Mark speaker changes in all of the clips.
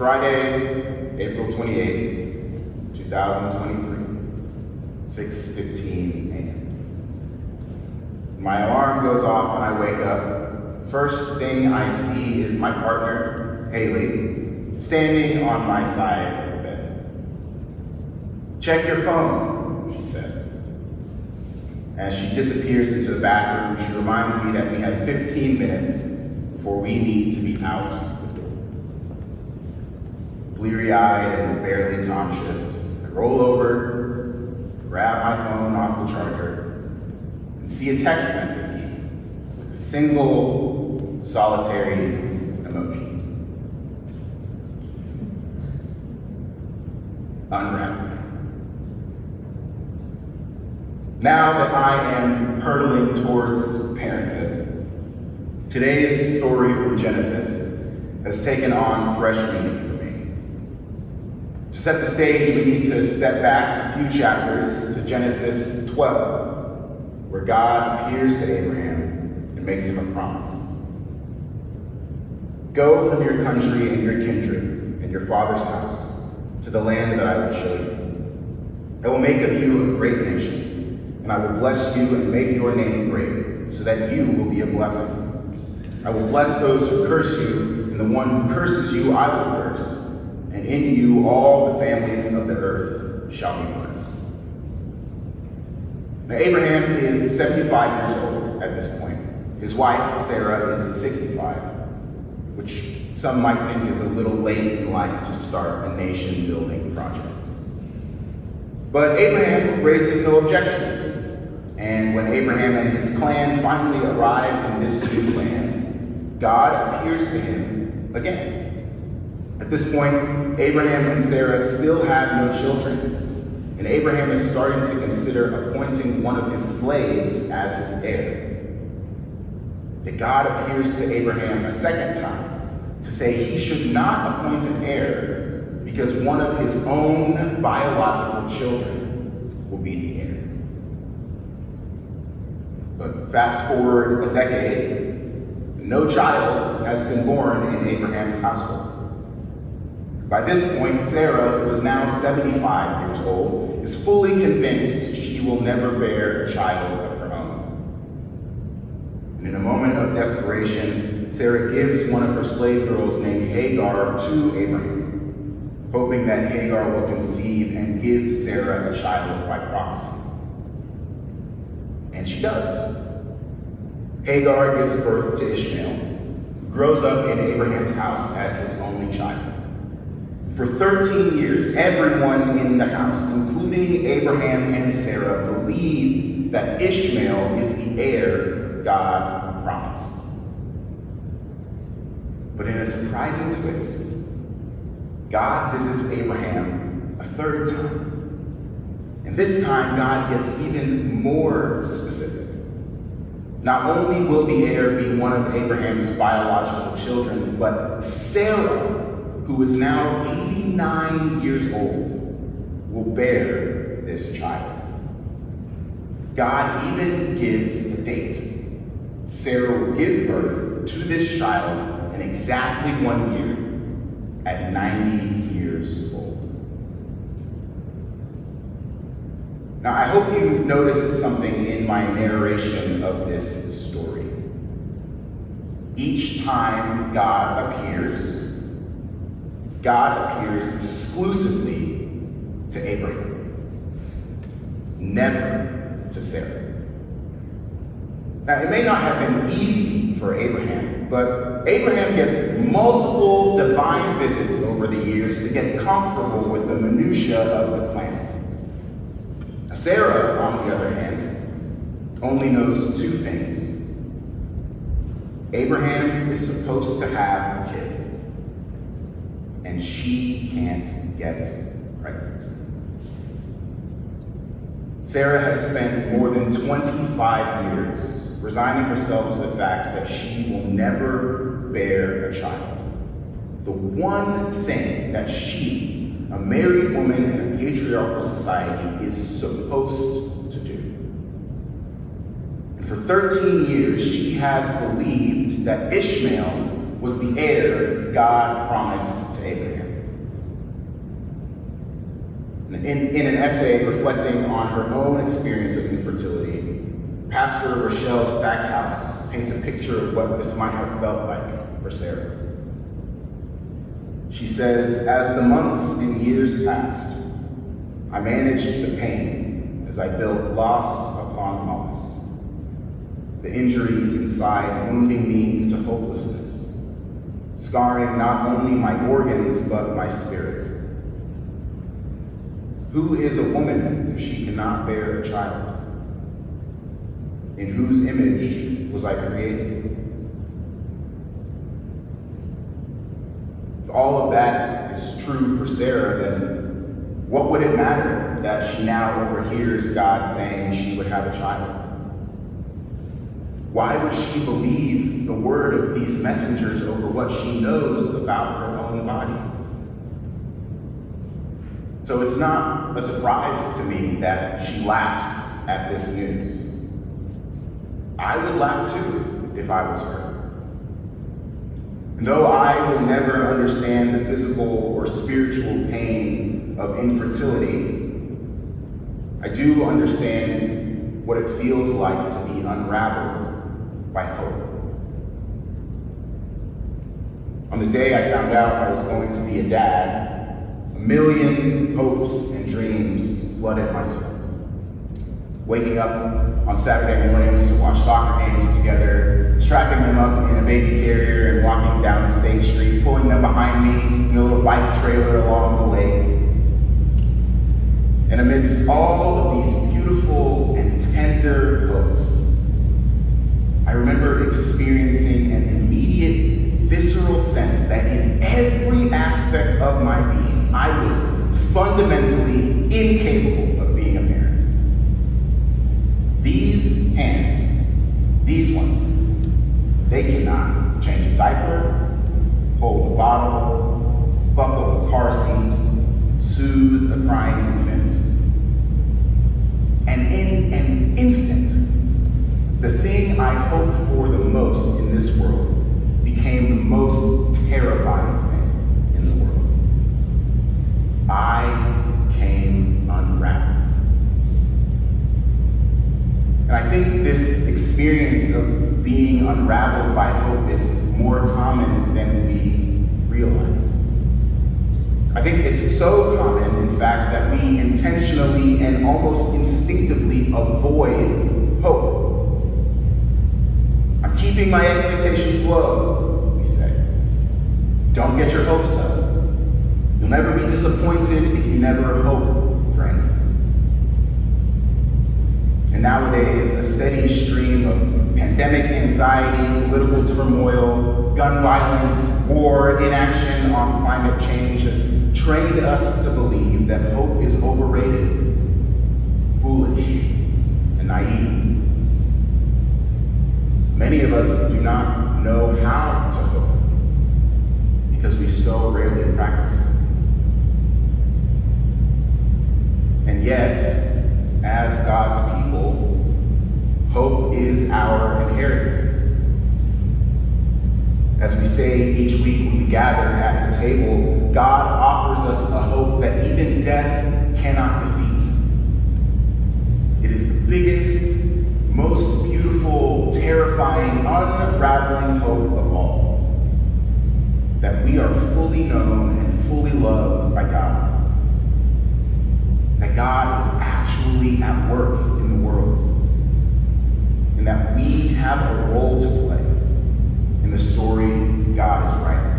Speaker 1: Friday, April 28th, 2023, 6.15 a.m. My alarm goes off and I wake up. First thing I see is my partner, Haley, standing on my side of the bed. Check your phone, she says. As she disappears into the bathroom, she reminds me that we have 15 minutes before we need to be out. Bleary-eyed and barely conscious, I roll over, grab my phone off the charger, and see a text message a single solitary emoji. Unwrapped. Now that I am hurtling towards parenthood, today's story from Genesis has taken on fresh meaning. To set the stage, we need to step back a few chapters to Genesis 12, where God appears to Abraham and makes him a promise. Go from your country and your kindred and your father's house to the land that I will show you. I will make of you a great nation and I will bless you and make your name great, so that you will be a blessing. I will bless those who curse you, and the one who curses you I will curse, and in you all the families of the earth shall be blessed. Now Abraham is 75 years old at this point. His wife, Sarah, is 65, which some might think is a little late in life to start a nation building project. But Abraham raises no objections. And when Abraham and his clan finally arrive in this new land, God appears to him again. At this point, Abraham and Sarah still have no children, and Abraham is starting to consider appointing one of his slaves as his heir. Yet God appears to Abraham a second time to say he should not appoint an heir because one of his own biological children will be the heir. But fast forward a decade, no child has been born in Abraham's household. By this point, Sarah, who is now 75 years old, is fully convinced she will never bear a child of her own. And in a moment of desperation, Sarah gives one of her slave girls named Hagar to Abraham, hoping that Hagar will conceive and give Sarah a child by proxy. And she does. Hagar gives birth to Ishmael, grows up in Abraham's house as his only child. For 13 years, everyone in the house, including Abraham and Sarah, believe that Ishmael is the heir God promised. But in a surprising twist, God visits Abraham a third time. And this time, God gets even more specific. Not only will the heir be one of Abraham's biological children, but Sarah, who is now 89 years old, will bear this child. God even gives a date. Sarah will give birth to this child in exactly one year at 90 years old. Now, I hope you noticed something in my narration of this story. Each time God appears, God appears exclusively to Abraham, never to Sarah. Now, it may not have been easy for Abraham, but Abraham gets multiple divine visits over the years to get comfortable with the minutiae of the plan. Sarah, on the other hand, only knows two things. Abraham is supposed to have a kid, and she can't get pregnant. Sarah has spent more than 25 years resigning herself to the fact that she will never bear a child. The one thing that she a married woman in a patriarchal society is supposed to do. And for 13 years, she has believed that Ishmael was the heir God promised to Abraham. In, in an essay reflecting on her own experience of infertility, Pastor Rochelle Stackhouse paints a picture of what this might have felt like for Sarah. She says, As the months and years passed, I managed the pain as I built loss upon loss, the injuries inside wounding me into hopelessness scarring not only my organs, but my spirit. Who is a woman if she cannot bear a child? In whose image was I created? If all of that is true for Sarah, then what would it matter that she now overhears God saying she would have a child? Why would she believe the word of these messengers over what she knows about her own body? So it's not a surprise to me that she laughs at this news. I would laugh too if I was her. Though I will never understand the physical or spiritual pain of infertility, I do understand what it feels like to be unraveled by hope. On the day I found out I was going to be a dad, a million hopes and dreams flooded my soul. Waking up on Saturday mornings to watch soccer games together, strapping them up in a baby carrier and walking down the state street, pulling them behind me in a little bike trailer along the lake. And amidst all of these beautiful and tender hopes, I remember experiencing an immediate, visceral sense that in every aspect of my being, I was fundamentally incapable of being a parent. These hands, these ones, they cannot change a diaper, hold a bottle, buckle a car seat, soothe a crying infant. Most in this world became the most terrifying thing in the world. I came unraveled. And I think this experience of being unraveled by hope is more common than we realize. I think it's so common, in fact, that we intentionally and almost instinctively avoid hope. Keeping my expectations low, we say. Don't get your hopes up. You'll never be disappointed if you never hope, friend. And nowadays, a steady stream of pandemic anxiety, political turmoil, gun violence, war, inaction on climate change has trained us to believe that hope is overrated, foolish, and naive. Many of us do not know how to hope because we so rarely practice it. And yet, as God's people, hope is our inheritance. As we say each week when we gather at the table, God offers us a hope that even death cannot defeat. It is the biggest, most terrifying, unraveling hope of all. That we are fully known and fully loved by God. That God is actually at work in the world. And that we have a role to play in the story God is writing.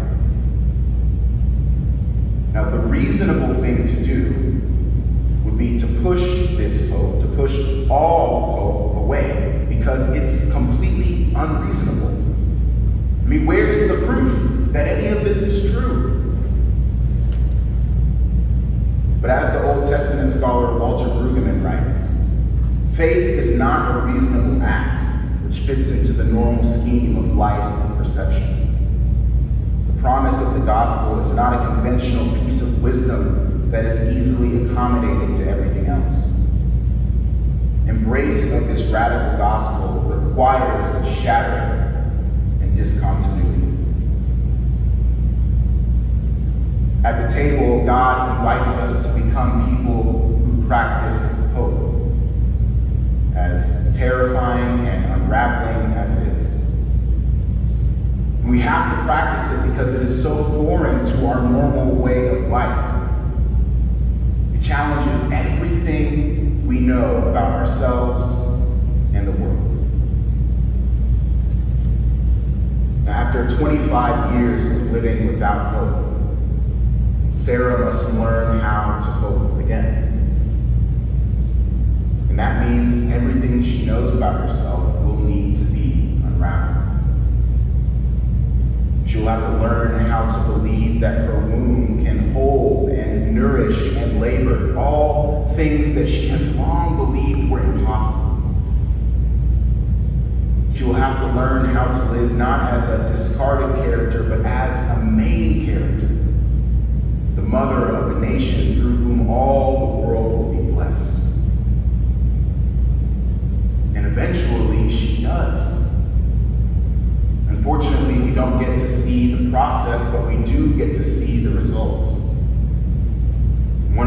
Speaker 1: Now, the reasonable thing to do be to push this hope, to push all hope away, because it's completely unreasonable. I mean, where is the proof that any of this is true? But as the Old Testament scholar Walter Brueggemann writes, faith is not a reasonable act which fits into the normal scheme of life and perception. The promise of the gospel is not a conventional piece of wisdom that is easily accommodated to everything else. Embrace of this radical gospel requires a shattering and discontinuity. At the table, God invites us to become people who practice hope, as terrifying and unraveling as it is. We have to practice it because it is so foreign to our normal way of life. Challenges everything we know about ourselves and the world. After 25 years of living without hope, Sarah must learn how to hope again. And that means everything she knows about herself will need to be unraveled. She'll have to learn how to believe that her womb can hold and nourish and labor all things that she has long believed were impossible. She will have to learn how to live not as a discarded character, but as a main character, the mother of a nation through whom all the world will be blessed. And eventually she does. Unfortunately, we don't get to see the process, but we do get to see the results.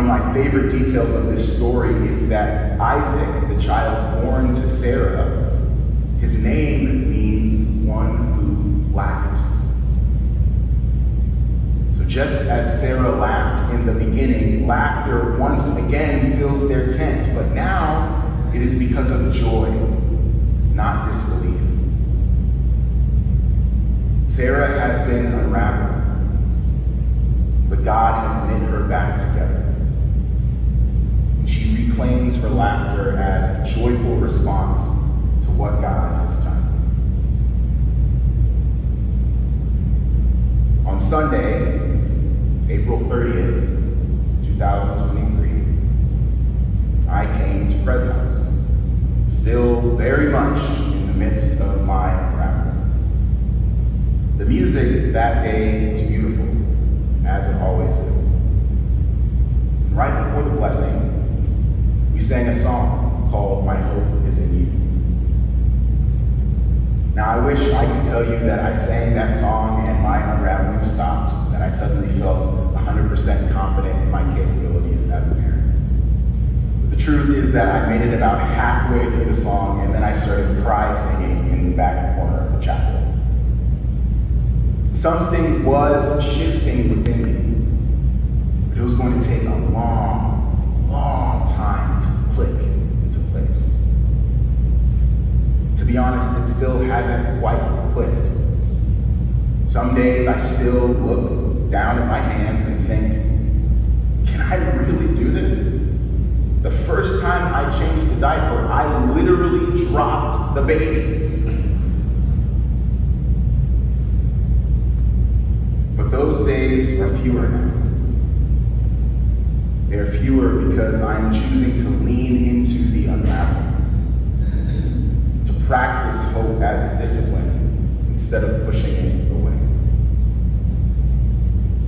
Speaker 1: Of my favorite details of this story is that Isaac, the child born to Sarah, his name means one who laughs. So just as Sarah laughed in the beginning, laughter once again fills their tent, but now it is because of joy, not disbelief. Sarah has been unraveled, but God has knit her back together. She reclaims her laughter as a joyful response to what God has done. On Sunday, April 30th, 2023, I came to Presence, still very much in the midst of my unraveling. The music that day was beautiful, as it always is. And right before the blessing, we sang a song called My Hope is in You. Now, I wish I could tell you that I sang that song and my unraveling stopped, and I suddenly felt 100% confident in my capabilities as a parent. The truth is that I made it about halfway through the song, and then I started cry singing in the back corner of the chapel. Something was shifting within me, but it was going to take a long, to be honest, it still hasn't quite clicked. Some days I still look down at my hands and think, can I really do this? The first time I changed the diaper, I literally dropped the baby. But those days are fewer now. They're fewer because I'm choosing to lean into the unraveling practice hope as a discipline instead of pushing it away.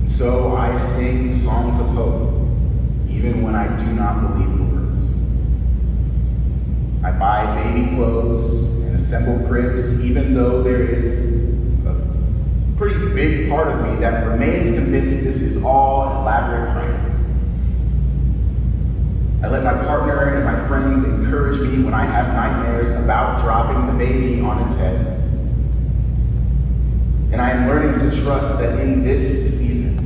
Speaker 1: And so I sing songs of hope even when I do not believe the words. I buy baby clothes and assemble cribs even though there is a pretty big part of me that remains convinced this is all elaborate prank. I let my partner and my friends encourage me when I have nightmares about dropping the baby on its head. And I am learning to trust that in this season,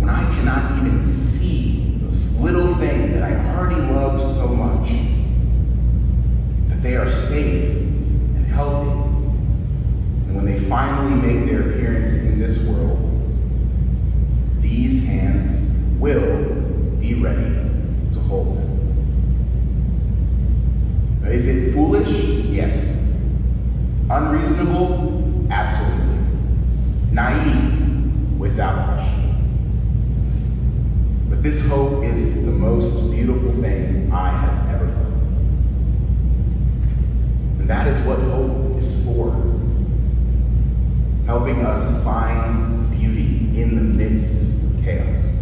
Speaker 1: when I cannot even see this little thing that I already love so much, that they are safe and healthy. And when they finally make their appearance in this world, these hands will be ready Is it foolish? Yes. Unreasonable? Absolutely. Naive? Without question. But this hope is the most beautiful thing I have ever felt. And that is what hope is for. Helping us find beauty in the midst of chaos.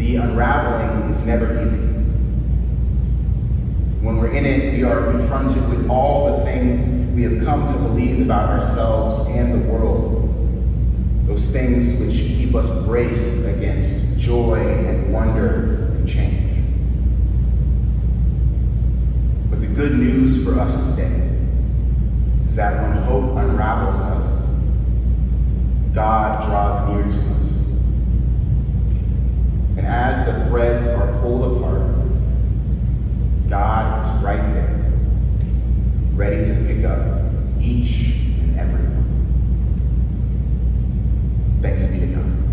Speaker 1: The unraveling is never easy. When we're in it, we are confronted with all the things we have come to believe about ourselves and the world. those things which keep us braced against joy and wonder and change. But the good news for us today is that when hope unravels us, God draws near to us. And as the threads are pulled apart, God is right there, ready to pick up each and every one. Thanks be to God.